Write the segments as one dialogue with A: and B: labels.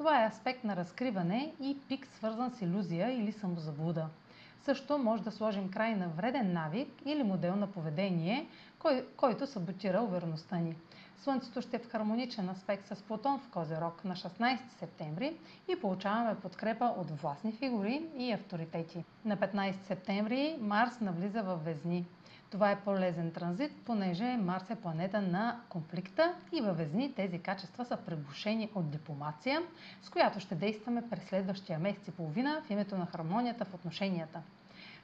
A: Това е аспект на разкриване и пик свързан с иллюзия или самозаблуда. Също може да сложим край на вреден навик или модел на поведение, кой, който саботира увереността ни. Слънцето ще е в хармоничен аспект с Плутон в Козерог на 16 септември и получаваме подкрепа от властни фигури и авторитети. На 15 септември Марс навлиза в Везни. Това е полезен транзит, понеже Марс е планета на конфликта и във Везни тези качества са пребушени от дипломация, с която ще действаме през следващия месец и половина в името на хармонията в отношенията.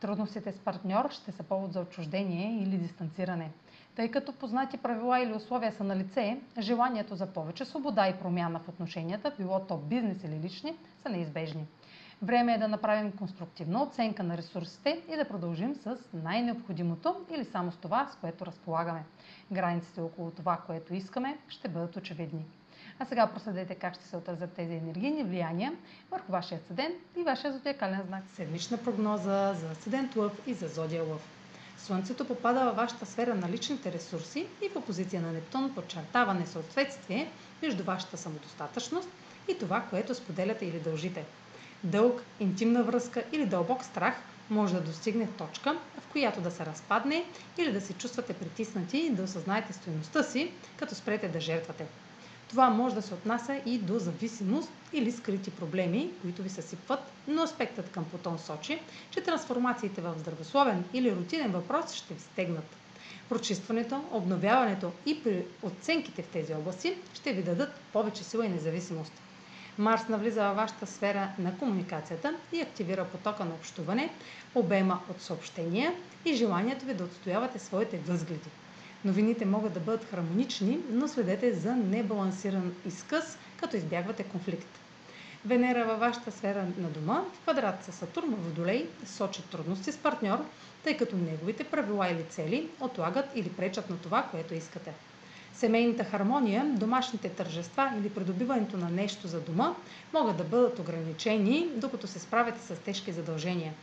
A: Трудностите с партньор ще са повод за отчуждение или дистанциране. Тъй като познати правила или условия са на лице, желанието за повече свобода и промяна в отношенията, било то бизнес или лични, са неизбежни. Време е да направим конструктивна оценка на ресурсите и да продължим с най-необходимото или само с това, с което разполагаме. Границите около това, което искаме, ще бъдат очевидни. А сега проследете как ще се отразят тези енергийни влияния върху вашия седент и вашия зодиакален знак. Седмична прогноза за седент Лъв и за зодия Лъв. Слънцето попада във вашата сфера на личните ресурси и в опозиция на Нептун подчертава несъответствие между вашата самодостатъчност и това, което споделяте или дължите. Дълг, интимна връзка или дълбок страх може да достигне точка, в която да се разпадне или да се чувствате притиснати и да осъзнаете стоеността си, като спрете да жертвате. Това може да се отнася и до зависимост или скрити проблеми, които ви съсипват, но аспектът към Плутон сочи, че трансформациите в здравословен или рутинен въпрос ще ви стегнат. Прочистването, обновяването и при оценките в тези области ще ви дадат повече сила и независимост. Марс навлиза във вашата сфера на комуникацията и активира потока на общуване, обема от съобщения и желанието ви да отстоявате своите възгледи. Новините могат да бъдат хармонични, но следете за небалансиран изкъс, като избягвате конфликт. Венера във вашата сфера на дома, в квадрат с Сатурн в Водолей, сочи трудности с партньор, тъй като неговите правила или цели отлагат или пречат на това, което искате. Семейната хармония, домашните тържества или придобиването на нещо за дома могат да бъдат ограничени, докато се справяте с тежки задължения –